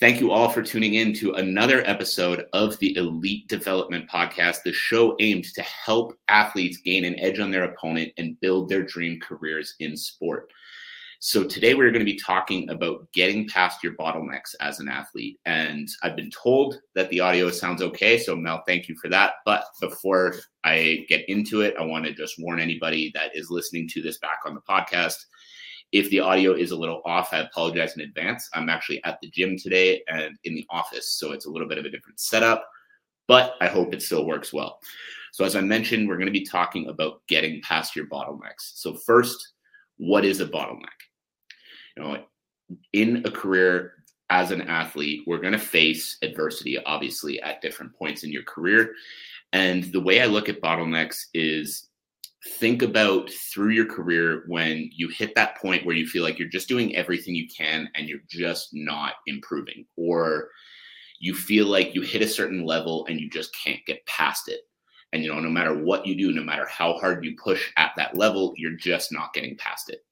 Thank you all for tuning in to another episode of the Elite Development Podcast, the show aimed to help athletes gain an edge on their opponent and build their dream careers in sport. So, today we're going to be talking about getting past your bottlenecks as an athlete. And I've been told that the audio sounds okay. So, Mel, thank you for that. But before I get into it, I want to just warn anybody that is listening to this back on the podcast if the audio is a little off, I apologize in advance. I'm actually at the gym today and in the office, so it's a little bit of a different setup, but I hope it still works well. So, as I mentioned, we're going to be talking about getting past your bottlenecks. So, first, what is a bottleneck? You know, in a career as an athlete, we're going to face adversity, obviously, at different points in your career. And the way I look at bottlenecks is think about through your career when you hit that point where you feel like you're just doing everything you can and you're just not improving or you feel like you hit a certain level and you just can't get past it. And you know no matter what you do no matter how hard you push at that level you're just not getting past it.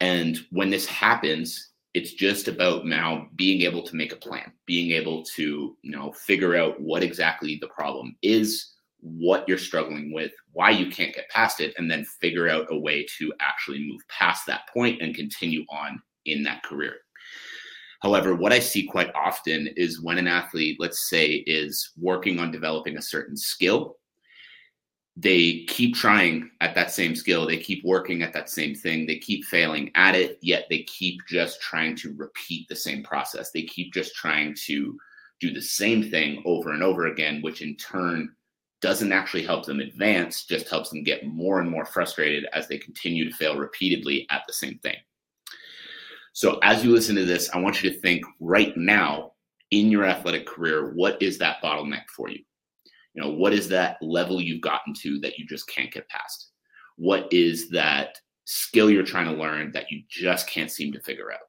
And when this happens it's just about now being able to make a plan being able to you know figure out what exactly the problem is what you're struggling with, why you can't get past it, and then figure out a way to actually move past that point and continue on in that career. However, what I see quite often is when an athlete, let's say, is working on developing a certain skill, they keep trying at that same skill, they keep working at that same thing, they keep failing at it, yet they keep just trying to repeat the same process. They keep just trying to do the same thing over and over again, which in turn doesn't actually help them advance, just helps them get more and more frustrated as they continue to fail repeatedly at the same thing. So, as you listen to this, I want you to think right now in your athletic career, what is that bottleneck for you? You know, what is that level you've gotten to that you just can't get past? What is that skill you're trying to learn that you just can't seem to figure out?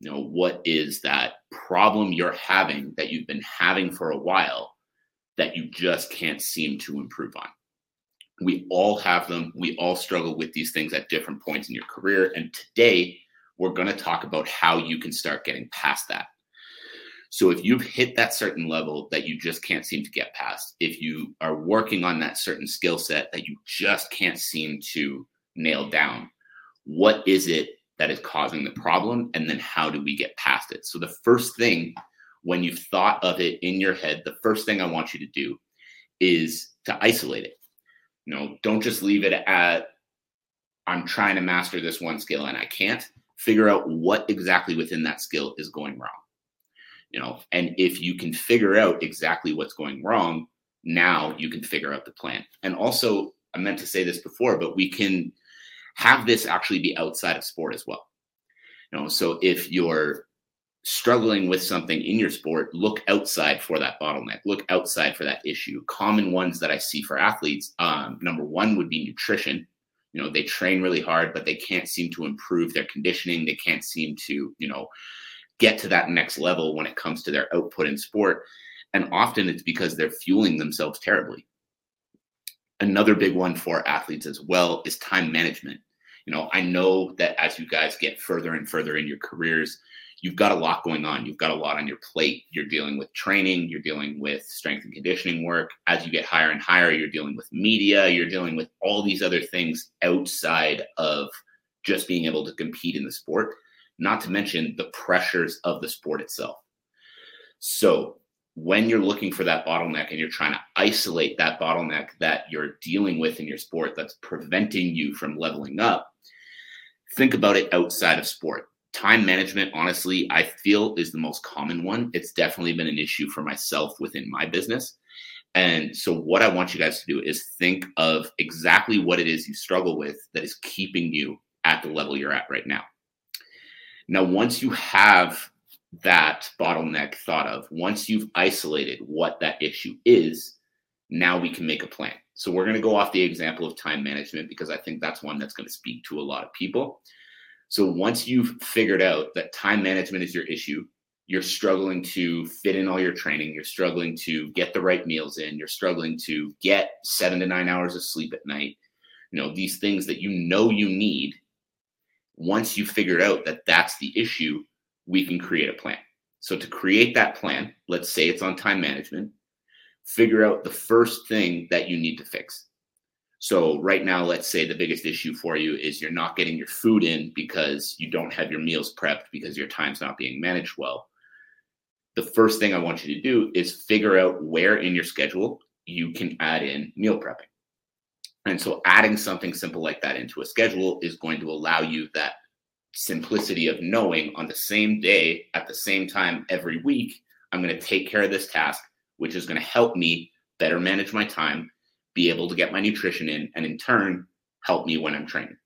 You know, what is that problem you're having that you've been having for a while that you just can't seem to improve on. We all have them. We all struggle with these things at different points in your career. And today, we're going to talk about how you can start getting past that. So, if you've hit that certain level that you just can't seem to get past, if you are working on that certain skill set that you just can't seem to nail down, what is it that is causing the problem? And then how do we get past it? So, the first thing when you've thought of it in your head, the first thing I want you to do is to isolate it. You know, don't just leave it at I'm trying to master this one skill and I can't. Figure out what exactly within that skill is going wrong. You know, and if you can figure out exactly what's going wrong, now you can figure out the plan. And also, I meant to say this before, but we can have this actually be outside of sport as well. You know, so if you're struggling with something in your sport, look outside for that bottleneck, look outside for that issue. Common ones that I see for athletes um, number one would be nutrition. You know, they train really hard, but they can't seem to improve their conditioning. They can't seem to, you know, get to that next level when it comes to their output in sport. And often it's because they're fueling themselves terribly. Another big one for athletes as well is time management. You know, I know that as you guys get further and further in your careers, you've got a lot going on. You've got a lot on your plate. You're dealing with training, you're dealing with strength and conditioning work. As you get higher and higher, you're dealing with media, you're dealing with all these other things outside of just being able to compete in the sport, not to mention the pressures of the sport itself. So, when you're looking for that bottleneck and you're trying to isolate that bottleneck that you're dealing with in your sport that's preventing you from leveling up, think about it outside of sport time management honestly i feel is the most common one. It's definitely been an issue for myself within my business. And so what i want you guys to do is think of exactly what it is you struggle with that is keeping you at the level you're at right now. Now once you have that bottleneck thought of once you've isolated what that issue is now we can make a plan. So we're going to go off the example of time management because I think that's one that's going to speak to a lot of people. So once you've figured out that time management is your issue, you're struggling to fit in all your training, you're struggling to get the right meals in, you're struggling to get 7 to 9 hours of sleep at night. You know, these things that you know you need. Once you figure out that that's the issue, we can create a plan. So to create that plan, let's say it's on time management, figure out the first thing that you need to fix. So right now, let's say the biggest issue for you is you're not getting your food in because you don't have your meals prepped because your time's not being managed well. The first thing I want you to do is figure out where in your schedule you can add in meal prepping. And so adding something simple like that into a schedule is going to allow you that simplicity of knowing on the same day at the same time every week, I'm going to take care of this task which is going to help me better manage my time, be able to get my nutrition in, and in turn, help me when I'm training.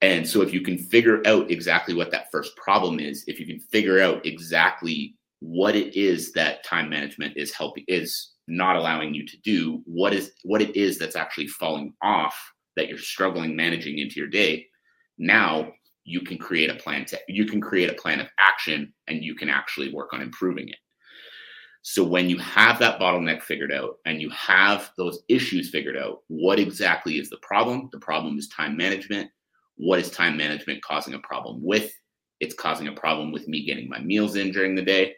And so, if you can figure out exactly what that first problem is, if you can figure out exactly what it is that time management is helping is not allowing you to do, what is what it is that's actually falling off that you're struggling managing into your day, now you can create a plan to you can create a plan of action and you can actually work on improving it. So when you have that bottleneck figured out and you have those issues figured out, what exactly is the problem? The problem is time management. What is time management causing a problem with? It's causing a problem with me getting my meals in during the day.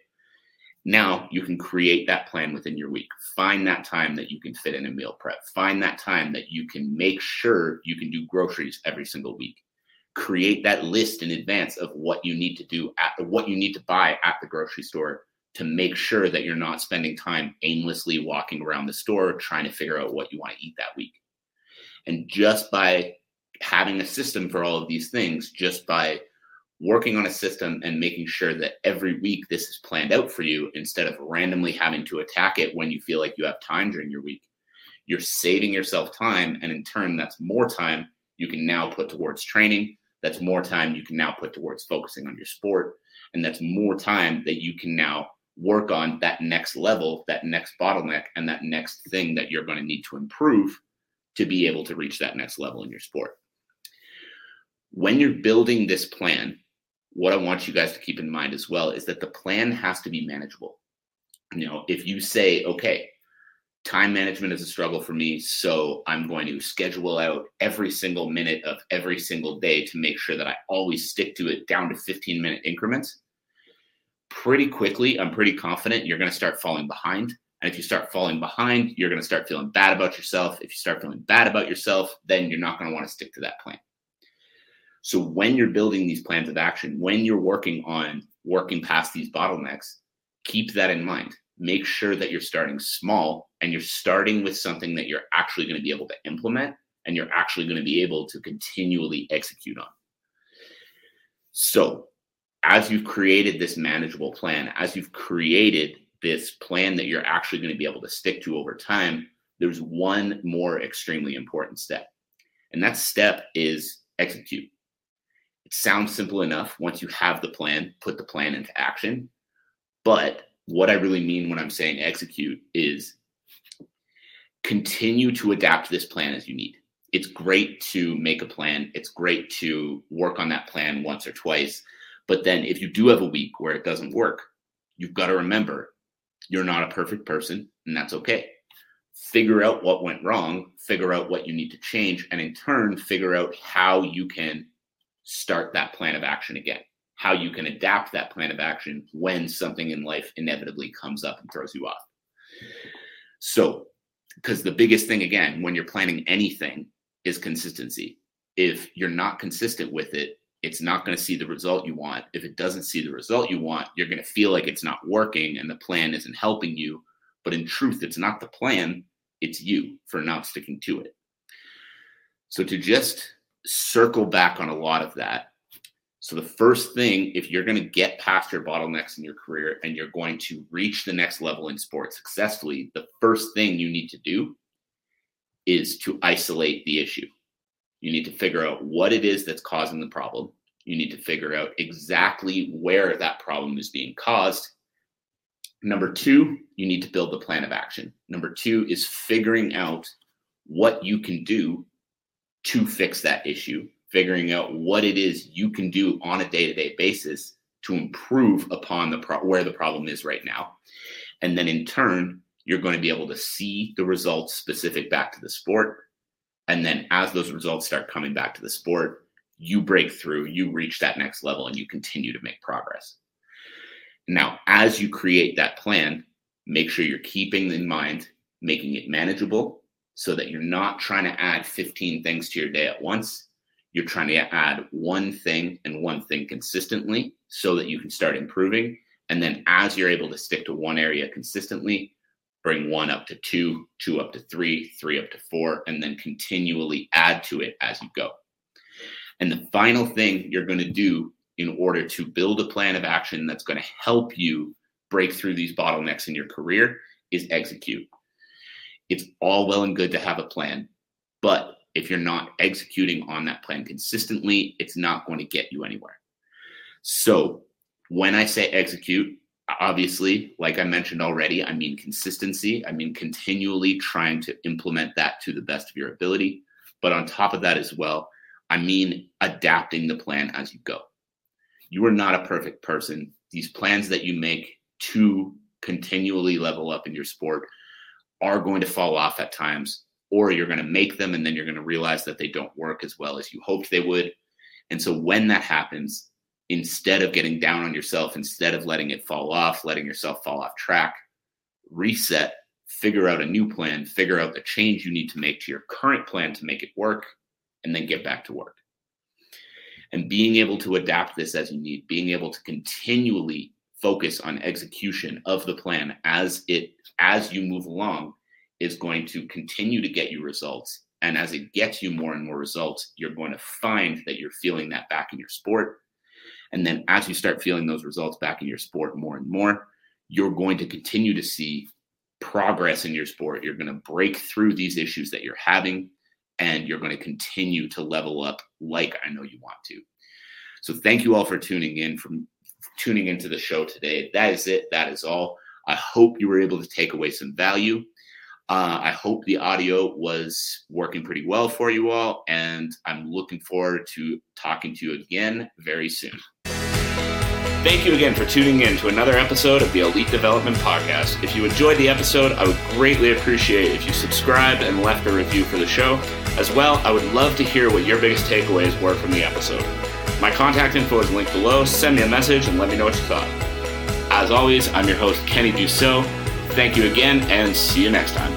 Now you can create that plan within your week. Find that time that you can fit in a meal prep. Find that time that you can make sure you can do groceries every single week. Create that list in advance of what you need to do at what you need to buy at the grocery store to make sure that you're not spending time aimlessly walking around the store trying to figure out what you want to eat that week. And just by having a system for all of these things, just by working on a system and making sure that every week this is planned out for you instead of randomly having to attack it when you feel like you have time during your week, you're saving yourself time. And in turn, that's more time you can now put towards training. That's more time you can now put towards focusing on your sport. And that's more time that you can now work on that next level, that next bottleneck, and that next thing that you're going to need to improve to be able to reach that next level in your sport. When you're building this plan, what I want you guys to keep in mind as well is that the plan has to be manageable. You know, if you say, okay, time management is a struggle for me, so I'm going to schedule out every single minute of every single day to make sure that I always stick to it down to 15 minute increments pretty quickly, I'm pretty confident you're going to start falling behind. And if you start falling behind, you're going to start feeling bad about yourself. If you start feeling bad about yourself, then you're not going to want to stick to that plan. So when you're building these plans of action, when you're working on working past these bottlenecks, keep that in mind. Make sure that you're starting small and you're starting with something that you're actually going to be able to implement and you're actually going to be able to continually execute on. So, as you've created this manageable plan, as you've created this plan that you're actually going to be able to stick to over time, there's one more extremely important step. And that step is execute. It sounds simple enough once you have the plan, put the plan into action. But what I really mean when I'm saying execute is continue to adapt this plan as you need. It's great to make a plan, it's great to work on that plan once or twice but then if you do have a week where it doesn't work, you've got to remember you're not a perfect person, and that's okay. Figure out what went wrong, figure out what you need to change, and in turn, figure out how you can start that plan of action again, how you can adapt that plan of action when something in life inevitably comes up and throws you off. So, because the biggest thing, again, when you're planning anything is consistency. If you're not consistent with it, it's not going to see the result you want. If it doesn't see the result you want, you're going to feel like it's not working and the plan isn't helping you. But in truth, it's not the plan, it's you for not sticking to it. So to just circle back on a lot of that. So the first thing, if you're going to get past your bottlenecks in your career and you're going to reach the next level in sports successfully, the first thing you need to do is to isolate the issue. You need to figure out what it is that's causing the problem. You need to figure out exactly where that problem is being caused. Number two, you need to build the plan of action. Number two is figuring out what you can do to fix that issue, figuring out what it is you can do on a day to day basis to improve upon the pro- where the problem is right now. And then in turn, you're going to be able to see the results specific back to the sport. And then as those results start coming back to the sport, you break through, you reach that next level, and you continue to make progress. Now, as you create that plan, make sure you're keeping in mind making it manageable so that you're not trying to add 15 things to your day at once. You're trying to add one thing and one thing consistently so that you can start improving. And then as you're able to stick to one area consistently, bring one up to two, two up to three, three up to four, and then continually add to it as you go. And the final thing you're going to do in order to build a plan of action that's going to help you break through these bottlenecks in your career is execute. It's all well and good to have a plan, but if you're not executing on that plan consistently, it's not going to get you anywhere. So, when I say execute, obviously, like I mentioned already, I mean consistency. I mean continually trying to implement that to the best of your ability. But on top of that as well, I mean adapting the plan as you go. You are not a perfect person. These plans that you make to continually level up in your sport are going to fall off at times, or you're going to make them and then you're going to realize that they don't work as well as you hoped they would. And so when that happens, instead of getting down on yourself, instead of letting it fall off, letting yourself fall off track, reset, figure out a new plan, figure out the change you need to make to your current plan to make it work, and then get back to work. And being able to adapt this as you need, being able to continually focus on execution of the plan as it as you move along is going to continue to get you results and as it gets you more and more results you're going to find that you're feeling that back in your sport and then as you start feeling those results back in your sport more and more, you're going to continue to see progress in your sport. You're going to break through these issues that you're having, and you're going to continue to level up like I know you want to. So thank you all for tuning in from tuning into the show today. That is it. That is all. I hope you were able to take away some value. Uh, I hope the audio was working pretty well for you all, and I'm looking forward to talking to you again very soon. Thank you again for tuning in to another episode of the Elite Development Podcast. If you enjoyed the episode, I would greatly appreciate if you subscribed and left a review for the show. As well, I would love to hear what your biggest takeaways were from the episode. My contact info is linked below. Send me a message and let me know what you thought. As always, I'm your host, Kenny Dussault. Thank you again, and see you next time.